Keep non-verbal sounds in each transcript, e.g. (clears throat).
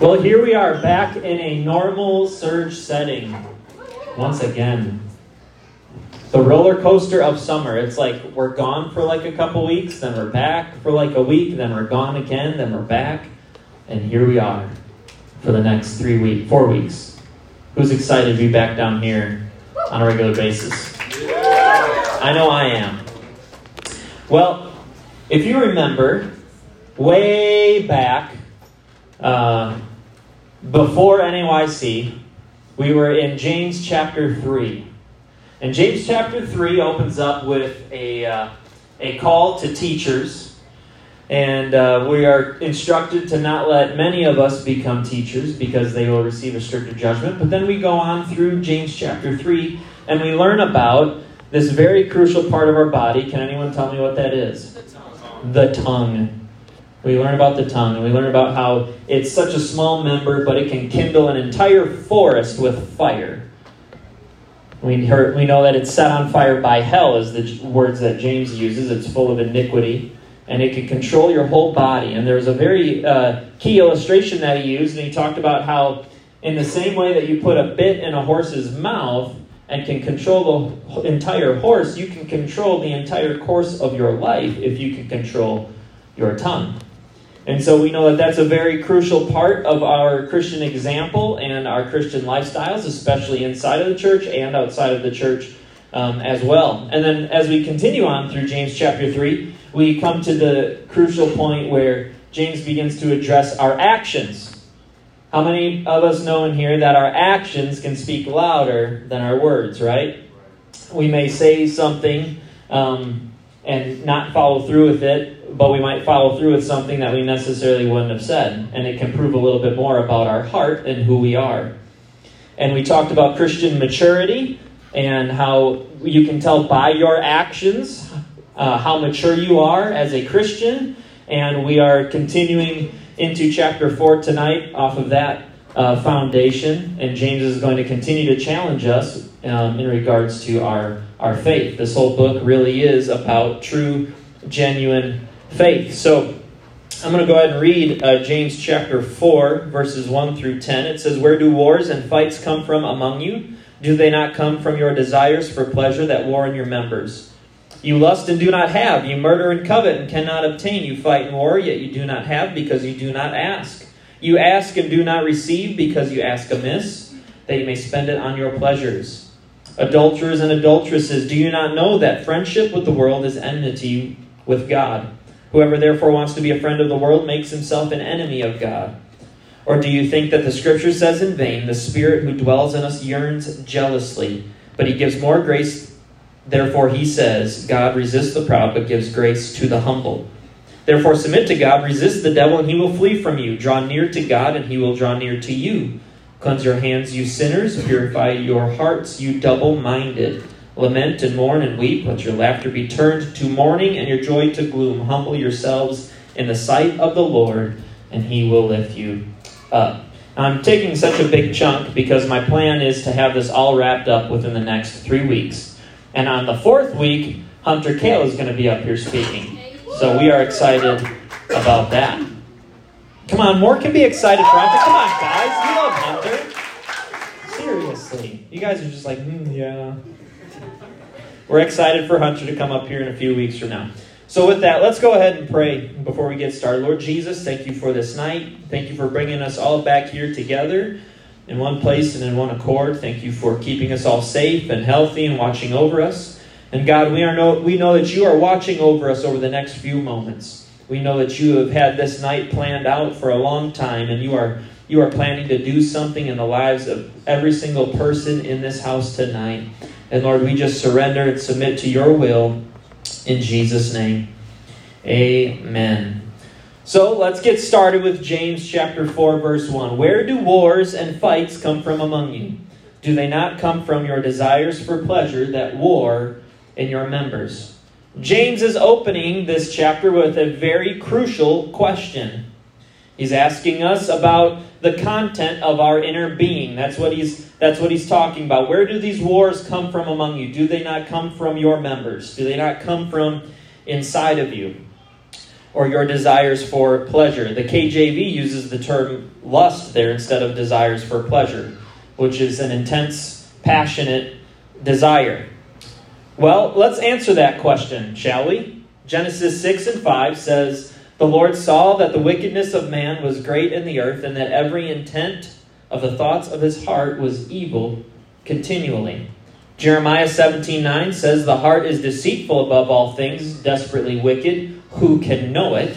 Well, here we are back in a normal surge setting once again. The roller coaster of summer. It's like we're gone for like a couple weeks, then we're back for like a week, then we're gone again, then we're back, and here we are for the next three weeks, four weeks. Who's excited to be back down here on a regular basis? I know I am. Well, if you remember, way back uh, before NAYC, we were in James chapter 3. And James chapter 3 opens up with a, uh, a call to teachers. And uh, we are instructed to not let many of us become teachers because they will receive a stricter judgment. But then we go on through James chapter 3 and we learn about this very crucial part of our body. Can anyone tell me what that is? The tongue. The tongue. We learn about the tongue, and we learn about how it's such a small member, but it can kindle an entire forest with fire. We, heard, we know that it's set on fire by hell, is the words that James uses. It's full of iniquity, and it can control your whole body. And there's a very uh, key illustration that he used, and he talked about how, in the same way that you put a bit in a horse's mouth and can control the entire horse, you can control the entire course of your life if you can control your tongue. And so we know that that's a very crucial part of our Christian example and our Christian lifestyles, especially inside of the church and outside of the church um, as well. And then as we continue on through James chapter 3, we come to the crucial point where James begins to address our actions. How many of us know in here that our actions can speak louder than our words, right? We may say something um, and not follow through with it, but we might follow through with something that we necessarily wouldn't have said. And it can prove a little bit more about our heart and who we are. And we talked about Christian maturity and how you can tell by your actions uh, how mature you are as a Christian. And we are continuing into chapter 4 tonight off of that uh, foundation. And James is going to continue to challenge us um, in regards to our, our faith. This whole book really is about true, genuine faith. So I'm going to go ahead and read uh, James chapter 4, verses 1 through 10. It says, Where do wars and fights come from among you? Do they not come from your desires for pleasure that war in your members? You lust and do not have. You murder and covet and cannot obtain. You fight and war, yet you do not have because you do not ask. You ask and do not receive because you ask amiss, that you may spend it on your pleasures. Adulterers and adulteresses, do you not know that friendship with the world is enmity with God? Whoever therefore wants to be a friend of the world makes himself an enemy of God. Or do you think that the scripture says in vain, the Spirit who dwells in us yearns jealously, but he gives more grace? Therefore he says, God resists the proud, but gives grace to the humble. Therefore submit to God, resist the devil, and he will flee from you. Draw near to God, and he will draw near to you. Cleanse your hands, you sinners. Purify your hearts, you double minded. Lament and mourn and weep. Let your laughter be turned to mourning and your joy to gloom. Humble yourselves in the sight of the Lord, and he will lift you up. I'm taking such a big chunk because my plan is to have this all wrapped up within the next three weeks. And on the fourth week, Hunter Kale is going to be up here speaking. So we are excited about that. Come on, more can be excited for Hunter. Come on, guys. You love Hunter. Seriously. You guys are just like, hmm, yeah. We're excited for Hunter to come up here in a few weeks from now. So, with that, let's go ahead and pray before we get started. Lord Jesus, thank you for this night. Thank you for bringing us all back here together in one place and in one accord. Thank you for keeping us all safe and healthy and watching over us. And God, we, are know, we know that you are watching over us over the next few moments. We know that you have had this night planned out for a long time, and you are you are planning to do something in the lives of every single person in this house tonight. And Lord, we just surrender and submit to your will in Jesus' name. Amen. So let's get started with James chapter 4, verse 1. Where do wars and fights come from among you? Do they not come from your desires for pleasure that war in your members? James is opening this chapter with a very crucial question. He's asking us about the content of our inner being. That's what he's that's what he's talking about. Where do these wars come from among you? Do they not come from your members? Do they not come from inside of you? or your desires for pleasure. The KJV uses the term lust there instead of desires for pleasure, which is an intense, passionate desire. Well, let's answer that question, shall we? Genesis 6 and 5 says, The Lord saw that the wickedness of man was great in the earth, and that every intent of the thoughts of his heart was evil continually. Jeremiah 17 9 says, The heart is deceitful above all things, desperately wicked. Who can know it?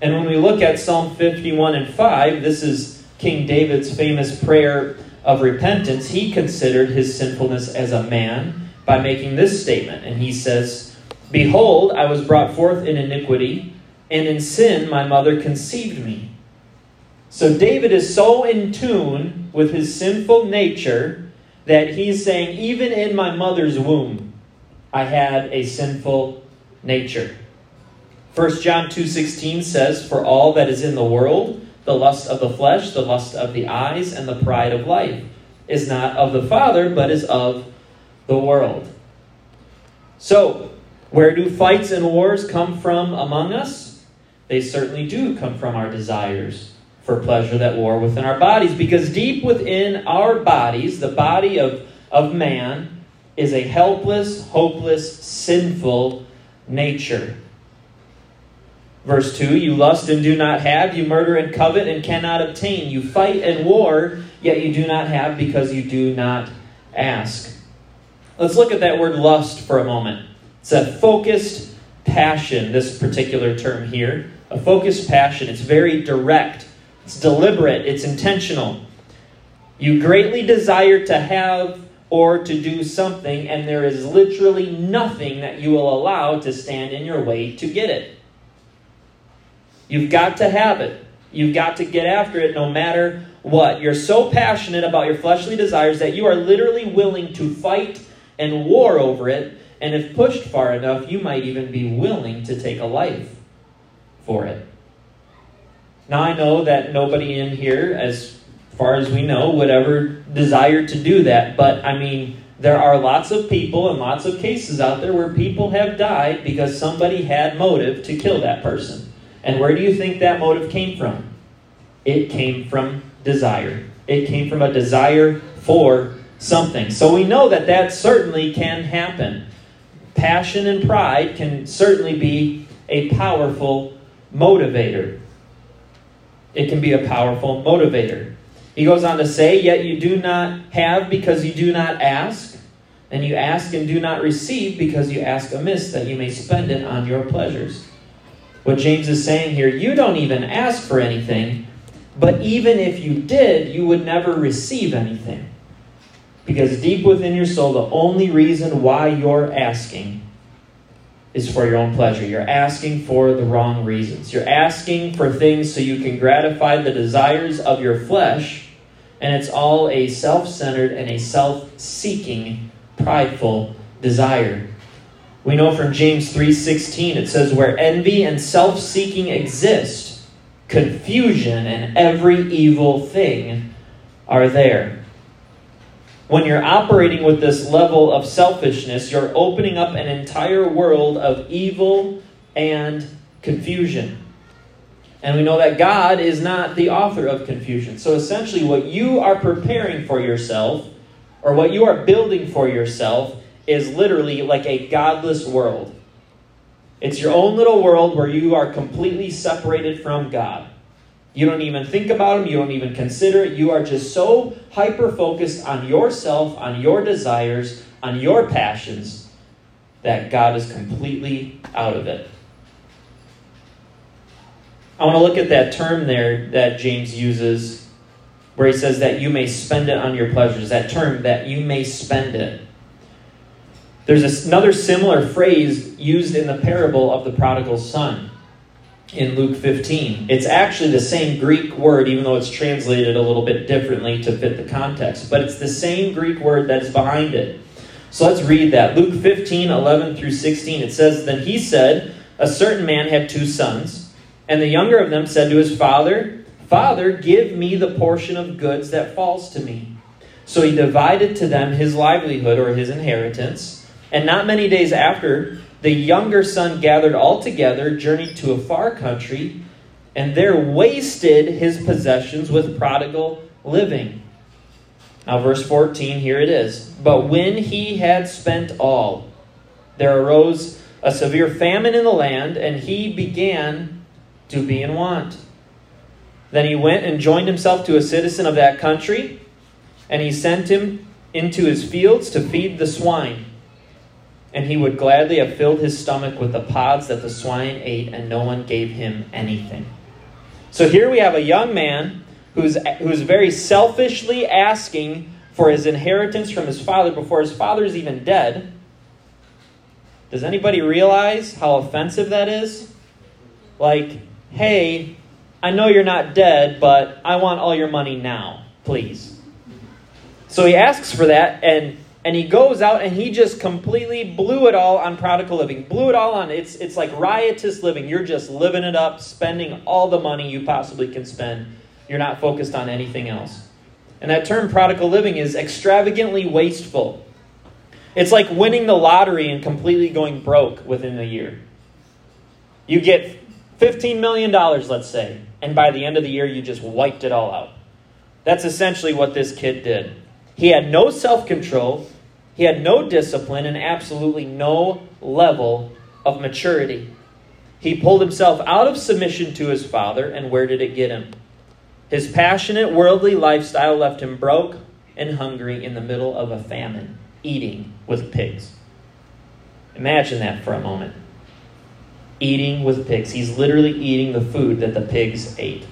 And when we look at Psalm 51 and 5, this is King David's famous prayer of repentance. He considered his sinfulness as a man by making this statement. And he says, Behold, I was brought forth in iniquity, and in sin my mother conceived me. So David is so in tune with his sinful nature that he's saying, even in my mother's womb, I had a sinful nature. 1 John 2:16 says, "For all that is in the world, the lust of the flesh, the lust of the eyes, and the pride of life, is not of the Father, but is of the world." So, where do fights and wars come from among us? They certainly do come from our desires for pleasure that war within our bodies. Because deep within our bodies, the body of, of man, is a helpless, hopeless, sinful nature. Verse 2 You lust and do not have, you murder and covet and cannot obtain. You fight and war, yet you do not have because you do not ask. Let's look at that word lust for a moment. It's a focused passion, this particular term here. A focused passion. It's very direct. It's deliberate, it's intentional. You greatly desire to have or to do something, and there is literally nothing that you will allow to stand in your way to get it. You've got to have it. You've got to get after it no matter what. You're so passionate about your fleshly desires that you are literally willing to fight and war over it, and if pushed far enough, you might even be willing to take a life for it. Now, I know that nobody in here, as far as we know, would ever desire to do that, but I mean, there are lots of people and lots of cases out there where people have died because somebody had motive to kill that person. And where do you think that motive came from? It came from desire. It came from a desire for something. So we know that that certainly can happen. Passion and pride can certainly be a powerful motivator it can be a powerful motivator. He goes on to say, Yet you do not have because you do not ask, and you ask and do not receive because you ask amiss, that you may spend it on your pleasures. What James is saying here, you don't even ask for anything, but even if you did, you would never receive anything. Because deep within your soul, the only reason why you're asking is for your own pleasure. You're asking for the wrong reasons. You're asking for things so you can gratify the desires of your flesh, and it's all a self centered and a self seeking, prideful desire. We know from James 3:16 it says where envy and self-seeking exist confusion and every evil thing are there. When you're operating with this level of selfishness, you're opening up an entire world of evil and confusion. And we know that God is not the author of confusion. So essentially, what you are preparing for yourself, or what you are building for yourself, is literally like a godless world. It's your own little world where you are completely separated from God. You don't even think about them, you don't even consider it. You are just so hyper focused on yourself, on your desires, on your passions, that God is completely out of it. I want to look at that term there that James uses, where he says that you may spend it on your pleasures. That term, that you may spend it. There's another similar phrase used in the parable of the prodigal son in Luke 15. It's actually the same Greek word, even though it's translated a little bit differently to fit the context. But it's the same Greek word that is behind it. So let's read that. Luke 15, 11 through 16. It says, Then he said, A certain man had two sons, and the younger of them said to his father, Father, give me the portion of goods that falls to me. So he divided to them his livelihood or his inheritance. And not many days after, the younger son gathered all together, journeyed to a far country, and there wasted his possessions with prodigal living. Now, verse 14, here it is. But when he had spent all, there arose a severe famine in the land, and he began to be in want. Then he went and joined himself to a citizen of that country, and he sent him into his fields to feed the swine. And he would gladly have filled his stomach with the pods that the swine ate, and no one gave him anything. So here we have a young man who's, who's very selfishly asking for his inheritance from his father before his father is even dead. Does anybody realize how offensive that is? Like, hey, I know you're not dead, but I want all your money now, please. So he asks for that, and and he goes out and he just completely blew it all on prodigal living. Blew it all on it's it's like riotous living. You're just living it up, spending all the money you possibly can spend. You're not focused on anything else. And that term prodigal living is extravagantly wasteful. It's like winning the lottery and completely going broke within a year. You get $15 million, let's say, and by the end of the year, you just wiped it all out. That's essentially what this kid did. He had no self control, he had no discipline, and absolutely no level of maturity. He pulled himself out of submission to his father, and where did it get him? His passionate worldly lifestyle left him broke and hungry in the middle of a famine, eating with pigs. Imagine that for a moment. Eating with pigs. He's literally eating the food that the pigs ate.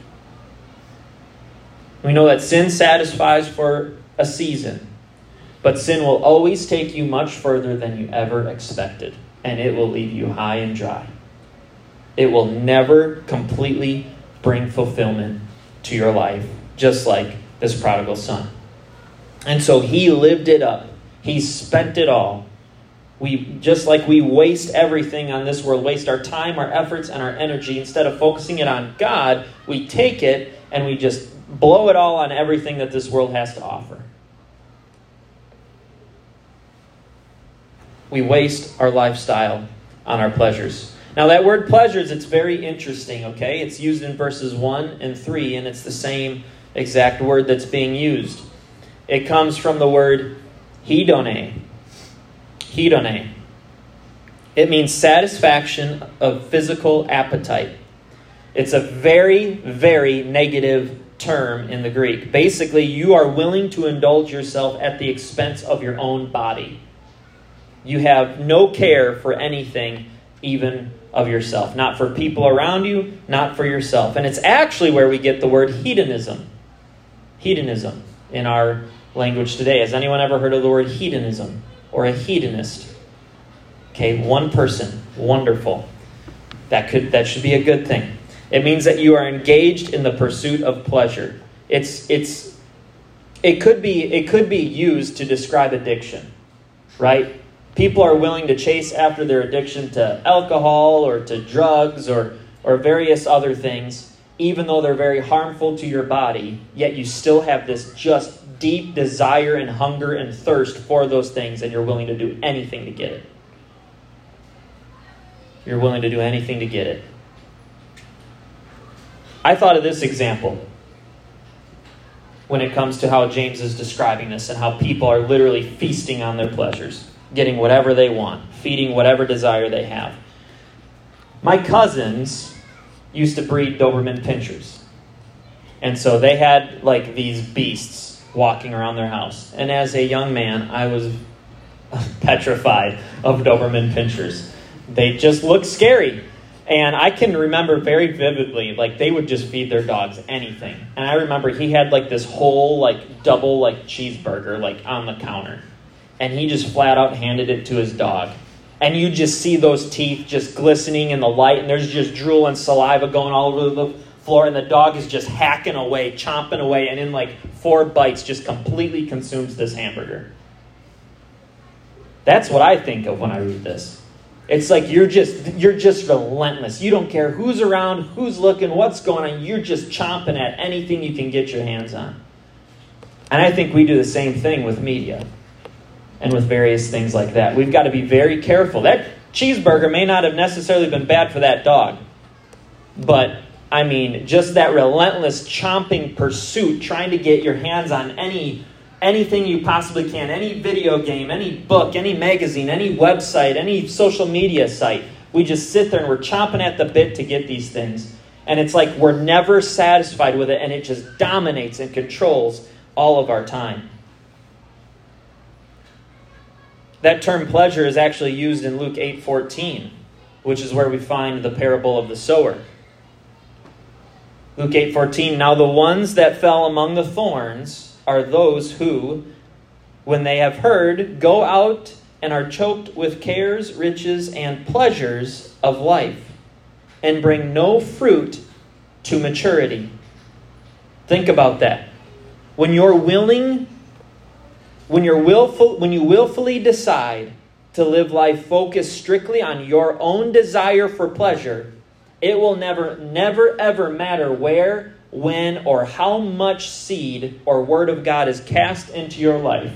We know that sin satisfies for a season, but sin will always take you much further than you ever expected, and it will leave you high and dry. It will never completely bring fulfillment to your life, just like this prodigal son. And so he lived it up. He spent it all. We just like we waste everything on this world, waste our time, our efforts, and our energy. Instead of focusing it on God, we take it and we just blow it all on everything that this world has to offer. We waste our lifestyle on our pleasures. Now, that word pleasures, it's very interesting, okay? It's used in verses 1 and 3, and it's the same exact word that's being used. It comes from the word hedone. Hedone. It means satisfaction of physical appetite. It's a very, very negative term in the Greek. Basically, you are willing to indulge yourself at the expense of your own body. You have no care for anything, even of yourself. Not for people around you, not for yourself. And it's actually where we get the word hedonism. Hedonism in our language today. Has anyone ever heard of the word hedonism or a hedonist? Okay, one person. Wonderful. That could that should be a good thing. It means that you are engaged in the pursuit of pleasure. It's it's it could be it could be used to describe addiction, right? People are willing to chase after their addiction to alcohol or to drugs or or various other things, even though they're very harmful to your body, yet you still have this just deep desire and hunger and thirst for those things, and you're willing to do anything to get it. You're willing to do anything to get it. I thought of this example when it comes to how James is describing this and how people are literally feasting on their pleasures, getting whatever they want, feeding whatever desire they have. My cousins used to breed Doberman pinschers. And so they had like these beasts walking around their house. And as a young man, I was (laughs) petrified of Doberman pinschers. They just looked scary. And I can remember very vividly, like they would just feed their dogs anything. And I remember he had like this whole like double like cheeseburger like on the counter. And he just flat out handed it to his dog. And you just see those teeth just glistening in the light, and there's just drool and saliva going all over the floor, and the dog is just hacking away, chomping away, and in like four bites just completely consumes this hamburger. That's what I think of when I read this. It's like you're just you're just relentless. You don't care who's around, who's looking, what's going on. You're just chomping at anything you can get your hands on. And I think we do the same thing with media and with various things like that. We've got to be very careful. That cheeseburger may not have necessarily been bad for that dog, but I mean, just that relentless chomping pursuit, trying to get your hands on any anything you possibly can, any video game, any book, any magazine, any website, any social media site. We just sit there and we're chomping at the bit to get these things. And it's like we're never satisfied with it, and it just dominates and controls all of our time. That term pleasure is actually used in Luke 8:14, which is where we find the parable of the sower. Luke 8:14 Now the ones that fell among the thorns are those who when they have heard go out and are choked with cares, riches and pleasures of life and bring no fruit to maturity. Think about that. When you're willing when you're willful when you willfully decide to live life focused strictly on your own desire for pleasure, it will never, never, ever matter where, when, or how much seed or word of God is cast into your life.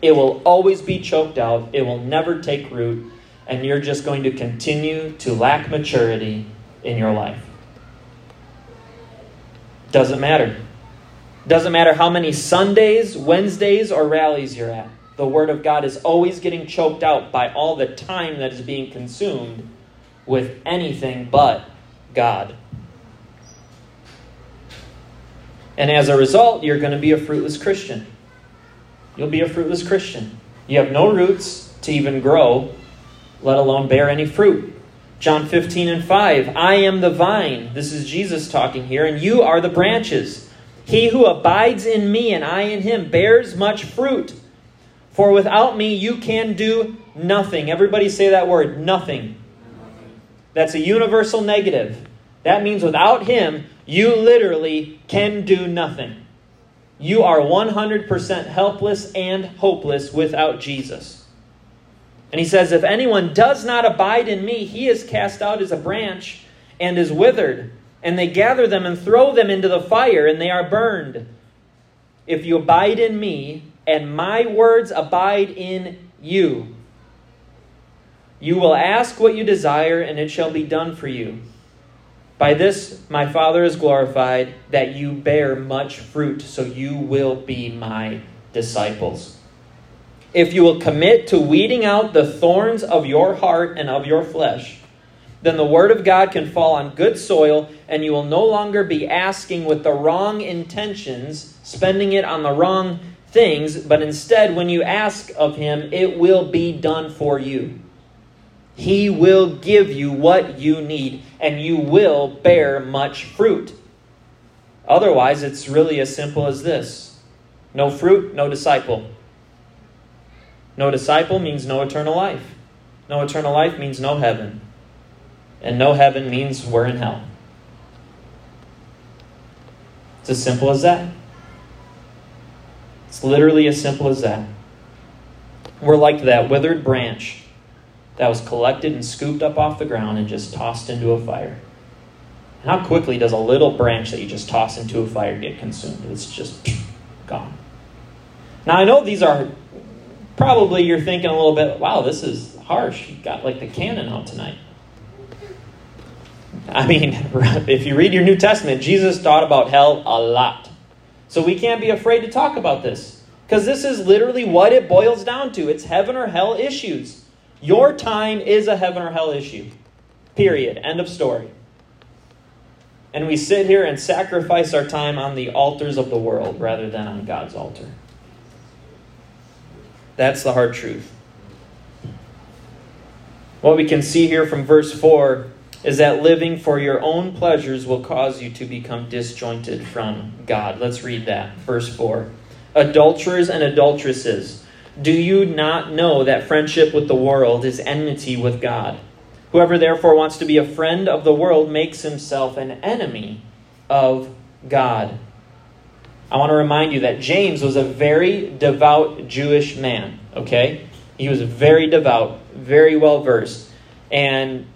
It will always be choked out, it will never take root, and you're just going to continue to lack maturity in your life. Doesn't matter. Doesn't matter how many Sundays, Wednesdays, or rallies you're at. The Word of God is always getting choked out by all the time that is being consumed with anything but God. And as a result, you're going to be a fruitless Christian. You'll be a fruitless Christian. You have no roots to even grow, let alone bear any fruit. John 15 and 5 I am the vine. This is Jesus talking here, and you are the branches. He who abides in me and I in him bears much fruit. For without me you can do nothing. Everybody say that word, nothing. That's a universal negative. That means without Him, you literally can do nothing. You are 100% helpless and hopeless without Jesus. And he says, If anyone does not abide in me, he is cast out as a branch and is withered. And they gather them and throw them into the fire, and they are burned. If you abide in me, and my words abide in you, you will ask what you desire, and it shall be done for you. By this my Father is glorified, that you bear much fruit, so you will be my disciples. If you will commit to weeding out the thorns of your heart and of your flesh, then the Word of God can fall on good soil, and you will no longer be asking with the wrong intentions, spending it on the wrong things, but instead, when you ask of Him, it will be done for you. He will give you what you need, and you will bear much fruit. Otherwise, it's really as simple as this no fruit, no disciple. No disciple means no eternal life. No eternal life means no heaven. And no heaven means we're in hell. It's as simple as that. It's literally as simple as that. We're like that withered branch that was collected and scooped up off the ground and just tossed into a fire. How quickly does a little branch that you just toss into a fire get consumed? It's just gone. Now, I know these are probably you're thinking a little bit, wow, this is harsh. You got like the cannon out tonight. I mean, (laughs) if you read your New Testament, Jesus taught about hell a lot. So we can't be afraid to talk about this. Because this is literally what it boils down to it's heaven or hell issues. Your time is a heaven or hell issue. Period. End of story. And we sit here and sacrifice our time on the altars of the world rather than on God's altar. That's the hard truth. What we can see here from verse 4 is that living for your own pleasures will cause you to become disjointed from God. Let's read that. Verse 4 Adulterers and adulteresses do you not know that friendship with the world is enmity with God? Whoever therefore wants to be a friend of the world makes himself an enemy of God. I want to remind you that James was a very devout Jewish man, okay? He was very devout, very well versed, and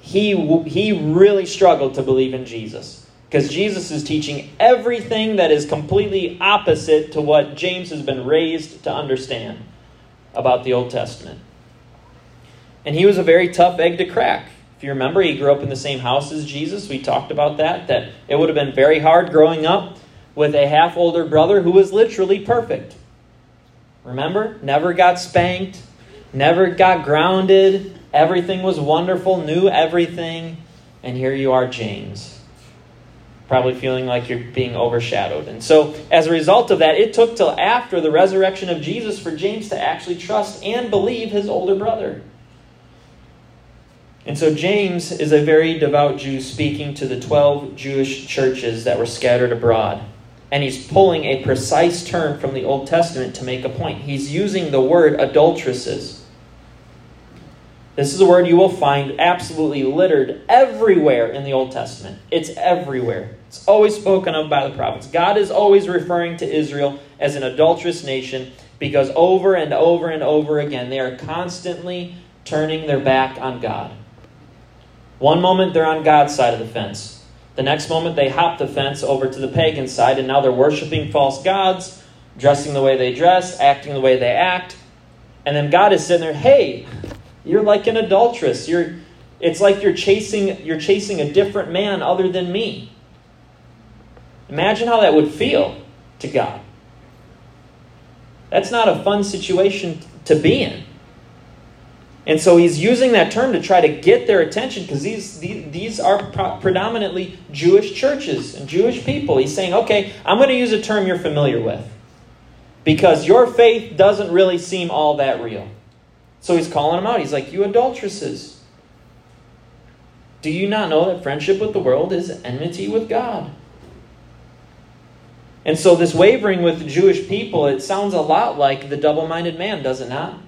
he, he really struggled to believe in Jesus. Because Jesus is teaching everything that is completely opposite to what James has been raised to understand about the Old Testament. And he was a very tough egg to crack. If you remember, he grew up in the same house as Jesus. We talked about that, that it would have been very hard growing up with a half older brother who was literally perfect. Remember? Never got spanked, never got grounded. Everything was wonderful, knew everything. And here you are, James. Probably feeling like you're being overshadowed. And so, as a result of that, it took till after the resurrection of Jesus for James to actually trust and believe his older brother. And so James is a very devout Jew speaking to the 12 Jewish churches that were scattered abroad. And he's pulling a precise term from the Old Testament to make a point. He's using the word adulteresses. This is a word you will find absolutely littered everywhere in the Old Testament. It's everywhere. It's always spoken of by the prophets. God is always referring to Israel as an adulterous nation because over and over and over again they are constantly turning their back on God. One moment they're on God's side of the fence. The next moment they hop the fence over to the pagan side, and now they're worshiping false gods, dressing the way they dress, acting the way they act. And then God is sitting there, hey, you're like an adulteress. You're it's like you're chasing you're chasing a different man other than me. Imagine how that would feel to God. That's not a fun situation to be in. And so he's using that term to try to get their attention because these, these, are predominantly Jewish churches and Jewish people. He's saying, okay, I'm going to use a term you're familiar with because your faith doesn't really seem all that real. So he's calling them out. He's like, You adulteresses. Do you not know that friendship with the world is enmity with God? And so, this wavering with the Jewish people, it sounds a lot like the double minded man, does it not?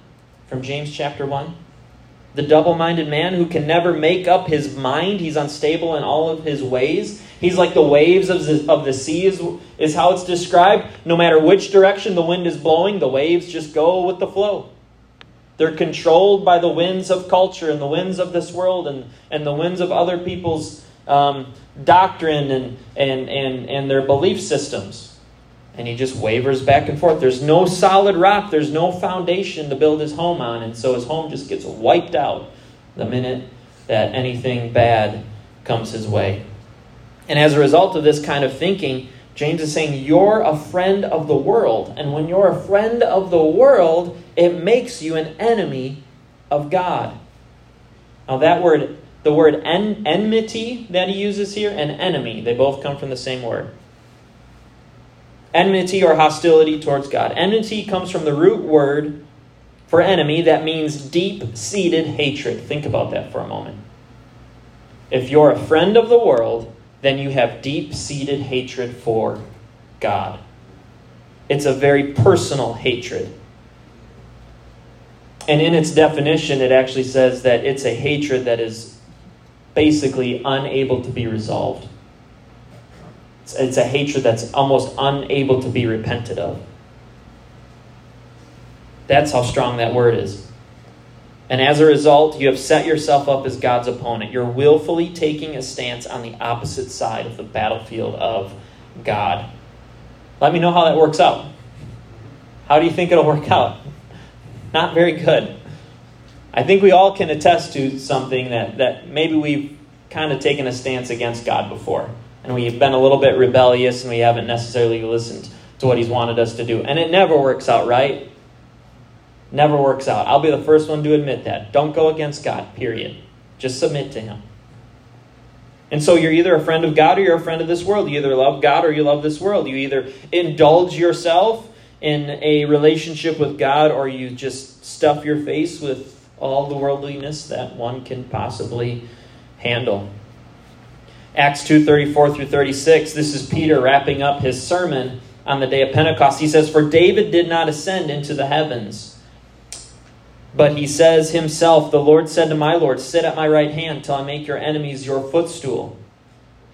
From James chapter 1 the double minded man who can never make up his mind. He's unstable in all of his ways. He's like the waves of the, of the sea, is, is how it's described. No matter which direction the wind is blowing, the waves just go with the flow. They're controlled by the winds of culture and the winds of this world and, and the winds of other people's um, doctrine and, and, and, and their belief systems and he just wavers back and forth. There's no solid rock, there's no foundation to build his home on, and so his home just gets wiped out the minute that anything bad comes his way. And as a result of this kind of thinking, James is saying, You're a friend of the world. And when you're a friend of the world, it makes you an enemy of God. Now, that word, the word en- enmity that he uses here, and enemy, they both come from the same word enmity or hostility towards God. Enmity comes from the root word for enemy that means deep seated hatred. Think about that for a moment. If you're a friend of the world, then you have deep seated hatred for God. It's a very personal hatred. And in its definition, it actually says that it's a hatred that is basically unable to be resolved. It's, it's a hatred that's almost unable to be repented of. That's how strong that word is. And as a result, you have set yourself up as God's opponent. You're willfully taking a stance on the opposite side of the battlefield of God. Let me know how that works out. How do you think it'll work out? Not very good. I think we all can attest to something that, that maybe we've kind of taken a stance against God before and we've been a little bit rebellious and we haven't necessarily listened to what he's wanted us to do. And it never works out, right? Never works out. I'll be the first one to admit that. Don't go against God, period. Just submit to him. And so you're either a friend of God or you're a friend of this world. You either love God or you love this world. You either indulge yourself in a relationship with God or you just stuff your face with all the worldliness that one can possibly handle. Acts 2:34 through 36, this is Peter wrapping up his sermon on the day of Pentecost. He says, For David did not ascend into the heavens. But he says himself, The Lord said to my Lord, Sit at my right hand till I make your enemies your footstool.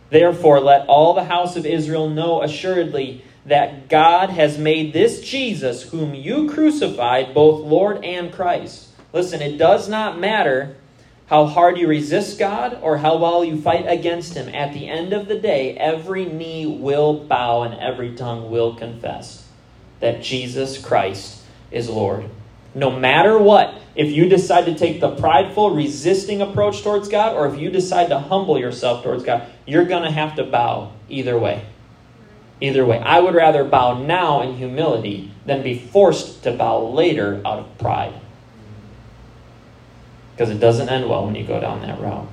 Therefore, let all the house of Israel know assuredly that God has made this Jesus, whom you crucified, both Lord and Christ. Listen, it does not matter how hard you resist God or how well you fight against Him, at the end of the day, every knee will bow and every tongue will confess that Jesus Christ is Lord. No matter what, if you decide to take the prideful, resisting approach towards God, or if you decide to humble yourself towards God, you're going to have to bow either way. Either way. I would rather bow now in humility than be forced to bow later out of pride. Because it doesn't end well when you go down that route.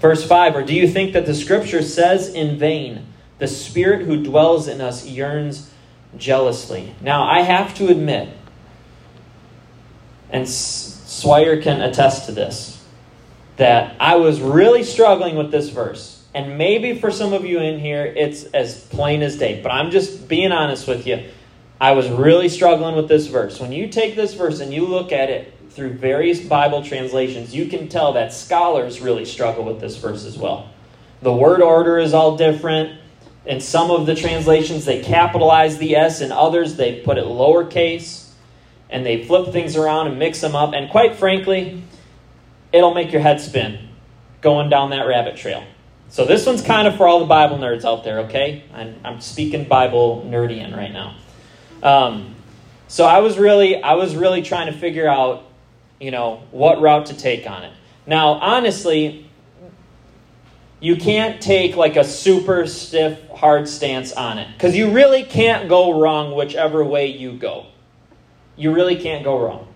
Verse 5 Or do you think that the scripture says in vain, the spirit who dwells in us yearns jealously? Now, I have to admit, and Swire can attest to this, that I was really struggling with this verse. And maybe for some of you in here, it's as plain as day. But I'm just being honest with you. I was really struggling with this verse. When you take this verse and you look at it through various Bible translations, you can tell that scholars really struggle with this verse as well. The word order is all different. In some of the translations, they capitalize the S, in others, they put it lowercase. And they flip things around and mix them up. And quite frankly, it'll make your head spin going down that rabbit trail. So this one's kind of for all the Bible nerds out there, okay? I'm, I'm speaking Bible nerdian right now. Um, so I was really I was really trying to figure out, you know, what route to take on it. Now, honestly, you can't take like a super stiff, hard stance on it because you really can't go wrong whichever way you go. You really can't go wrong.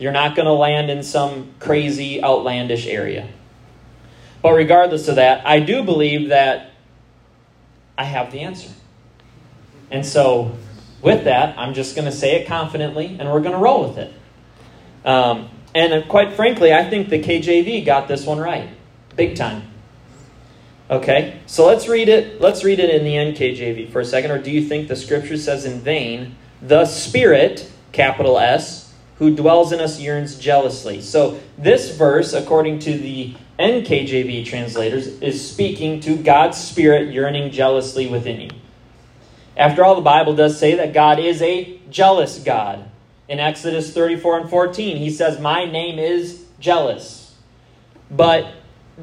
You're not going to land in some crazy, outlandish area. But regardless of that, I do believe that I have the answer. And so, with that, I'm just going to say it confidently and we're going to roll with it. Um, and quite frankly, I think the KJV got this one right. Big time. Okay, so let's read it. Let's read it in the NKJV for a second. Or do you think the scripture says in vain, the Spirit, capital S, who dwells in us yearns jealously? So this verse, according to the NKJV translators, is speaking to God's Spirit yearning jealously within you. After all, the Bible does say that God is a jealous God. In Exodus 34 and 14, he says, My name is jealous. But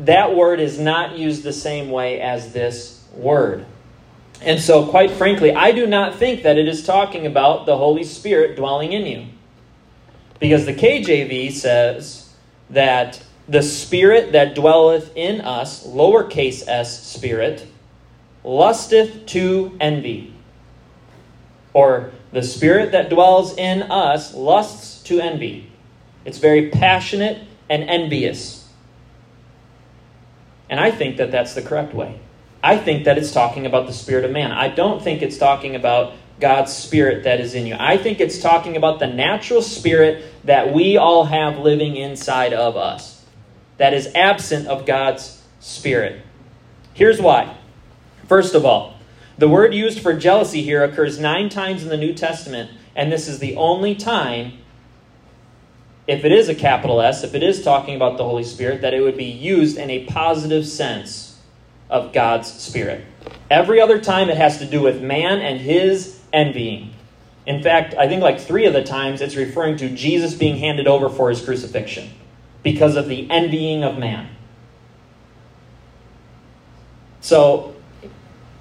that word is not used the same way as this word. And so, quite frankly, I do not think that it is talking about the Holy Spirit dwelling in you. Because the KJV says that the Spirit that dwelleth in us, lowercase s spirit, lusteth to envy. Or the Spirit that dwells in us lusts to envy. It's very passionate and envious. And I think that that's the correct way. I think that it's talking about the Spirit of man. I don't think it's talking about God's Spirit that is in you. I think it's talking about the natural Spirit that we all have living inside of us that is absent of God's Spirit. Here's why. First of all, the word used for jealousy here occurs nine times in the New Testament, and this is the only time, if it is a capital S, if it is talking about the Holy Spirit, that it would be used in a positive sense of God's Spirit. Every other time it has to do with man and his envying. In fact, I think like three of the times it's referring to Jesus being handed over for his crucifixion because of the envying of man. So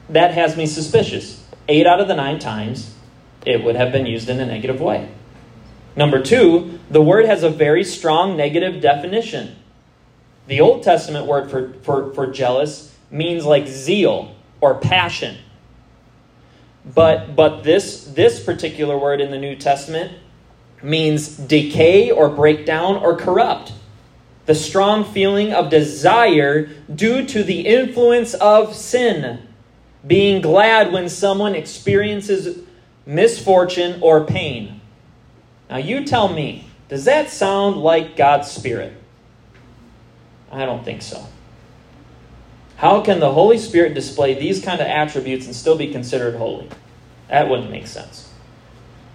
that has me suspicious. Eight out of the nine times, it would have been used in a negative way. Number two, the word has a very strong negative definition. The Old Testament word for, for, for jealous means like zeal or passion. But, but this, this particular word in the New Testament means decay or breakdown or corrupt the strong feeling of desire due to the influence of sin, being glad when someone experiences misfortune or pain. Now, you tell me, does that sound like God's Spirit? I don't think so. How can the Holy Spirit display these kind of attributes and still be considered holy? That wouldn't make sense.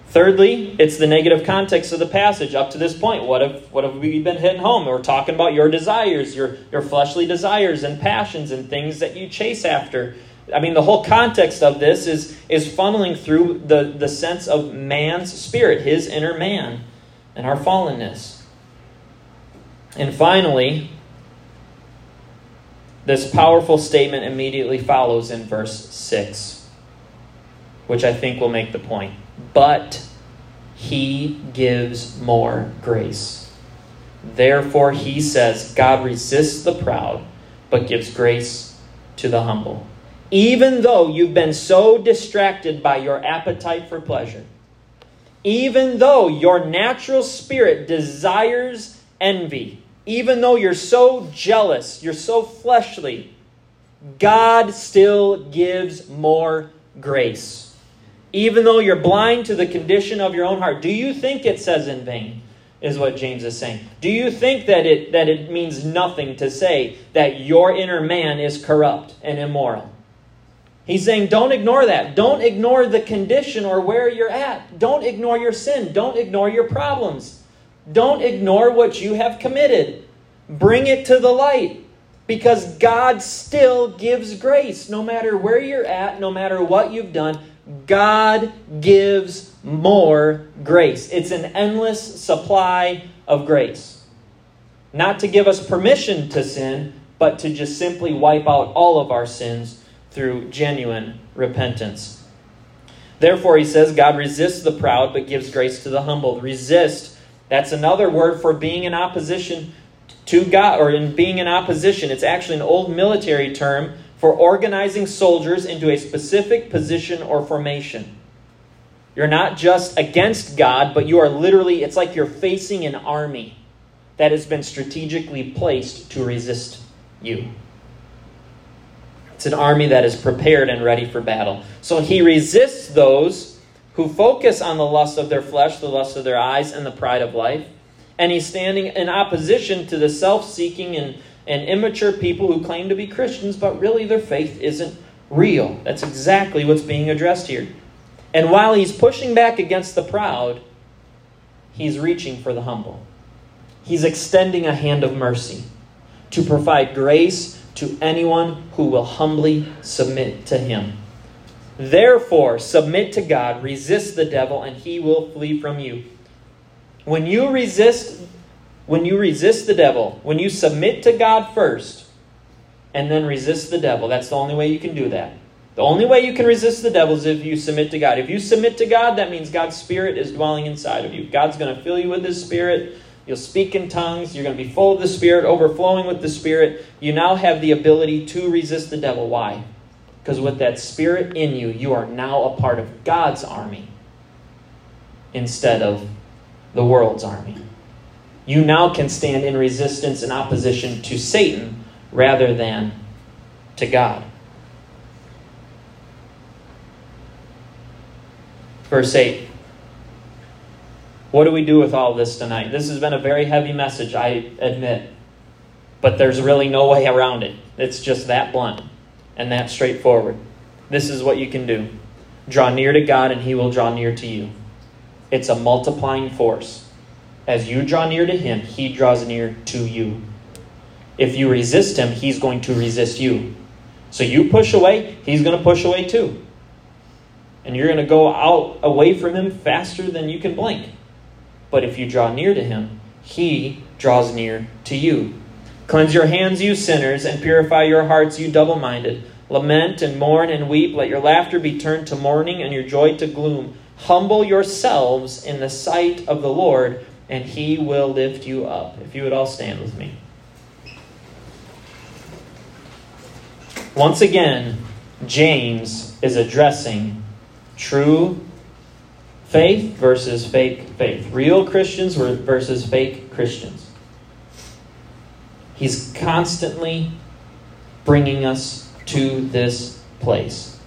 Thirdly, it's the negative context of the passage up to this point. What have, what have we been hitting home? We're talking about your desires, your, your fleshly desires and passions and things that you chase after. I mean, the whole context of this is, is funneling through the, the sense of man's spirit, his inner man, and our fallenness. And finally, this powerful statement immediately follows in verse 6, which I think will make the point. But he gives more grace. Therefore, he says, God resists the proud, but gives grace to the humble. Even though you've been so distracted by your appetite for pleasure, even though your natural spirit desires envy, even though you're so jealous, you're so fleshly, God still gives more grace even though you're blind to the condition of your own heart. Do you think it says in vain? Is what James is saying. Do you think that it that it means nothing to say that your inner man is corrupt and immoral? He's saying don't ignore that. Don't ignore the condition or where you're at. Don't ignore your sin. Don't ignore your problems. Don't ignore what you have committed. Bring it to the light because God still gives grace no matter where you're at, no matter what you've done. God gives more grace. It's an endless supply of grace. Not to give us permission to sin, but to just simply wipe out all of our sins through genuine repentance. Therefore, he says, God resists the proud, but gives grace to the humble. Resist, that's another word for being in opposition to God, or in being in opposition. It's actually an old military term for organizing soldiers into a specific position or formation. You're not just against God, but you are literally, it's like you're facing an army that has been strategically placed to resist you. It's an army that is prepared and ready for battle. So he resists those who focus on the lust of their flesh, the lust of their eyes, and the pride of life. And he's standing in opposition to the self seeking and and immature people who claim to be Christians, but really their faith isn't real. That's exactly what's being addressed here. And while he's pushing back against the proud, he's reaching for the humble. He's extending a hand of mercy to provide grace to anyone who will humbly submit to him. Therefore, submit to God, resist the devil, and he will flee from you. When you resist when you resist the devil, when you submit to God first, and then resist the devil, that's the only way you can do that. The only way you can resist the devil is if you submit to God. If you submit to God, that means God's Spirit is dwelling inside of you. God's going to fill you with His Spirit. You'll speak in tongues. You're going to be full of the Spirit, overflowing with the Spirit. You now have the ability to resist the devil. Why? Because with that Spirit in you, you are now a part of God's army instead of the world's army you now can stand in resistance and opposition to Satan rather than to God. Verse 8. What do we do with all this tonight? This has been a very heavy message, I admit. But there's really no way around it. It's just that blunt and that straightforward. This is what you can do draw near to God, and He will draw near to you. It's a multiplying force. As you draw near to him, he draws near to you. If you resist him, he's going to resist you. So you push away, he's going to push away too. And you're going to go out away from him faster than you can blink. But if you draw near to him, he draws near to you. Cleanse your hands, you sinners, and purify your hearts, you double minded. Lament and mourn and weep. Let your laughter be turned to mourning and your joy to gloom. Humble yourselves in the sight of the Lord and he will lift you up. If you would all stand with me. Once again, James is addressing true faith versus fake faith, real Christians versus fake Christians. He's constantly bringing us to this place.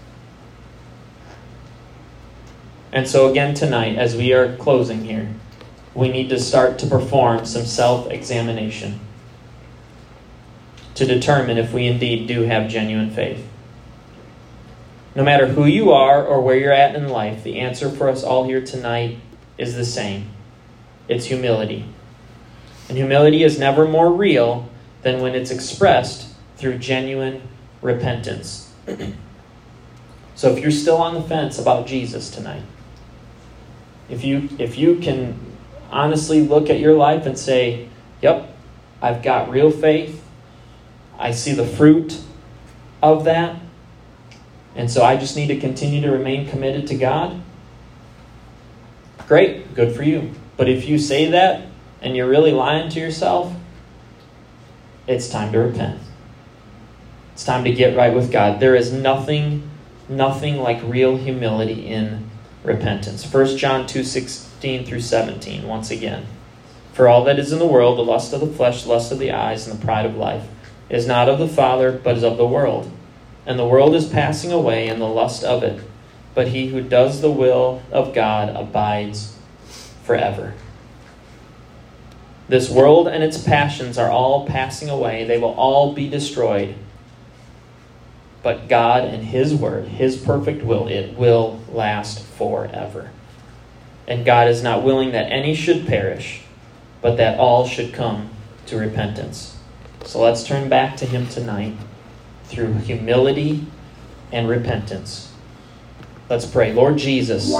And so, again, tonight, as we are closing here, we need to start to perform some self examination to determine if we indeed do have genuine faith. No matter who you are or where you're at in life, the answer for us all here tonight is the same it's humility. And humility is never more real than when it's expressed through genuine repentance. (clears throat) so if you're still on the fence about Jesus tonight, if you if you can honestly look at your life and say, Yep, I've got real faith. I see the fruit of that. And so I just need to continue to remain committed to God. great, good for you. But if you say that and you're really lying to yourself, it's time to repent. It's time to get right with God. There is nothing, nothing like real humility in repentance. 1 John 2 16 through 17, once again. For all that is in the world, the lust of the flesh, the lust of the eyes, and the pride of life, is not of the Father, but is of the world. And the world is passing away, and the lust of it. But he who does the will of God abides forever. This world and its passions are all passing away, they will all be destroyed. But God and His Word, His perfect will, it will last forever. And God is not willing that any should perish, but that all should come to repentance. So let's turn back to Him tonight through humility and repentance. Let's pray. Lord Jesus.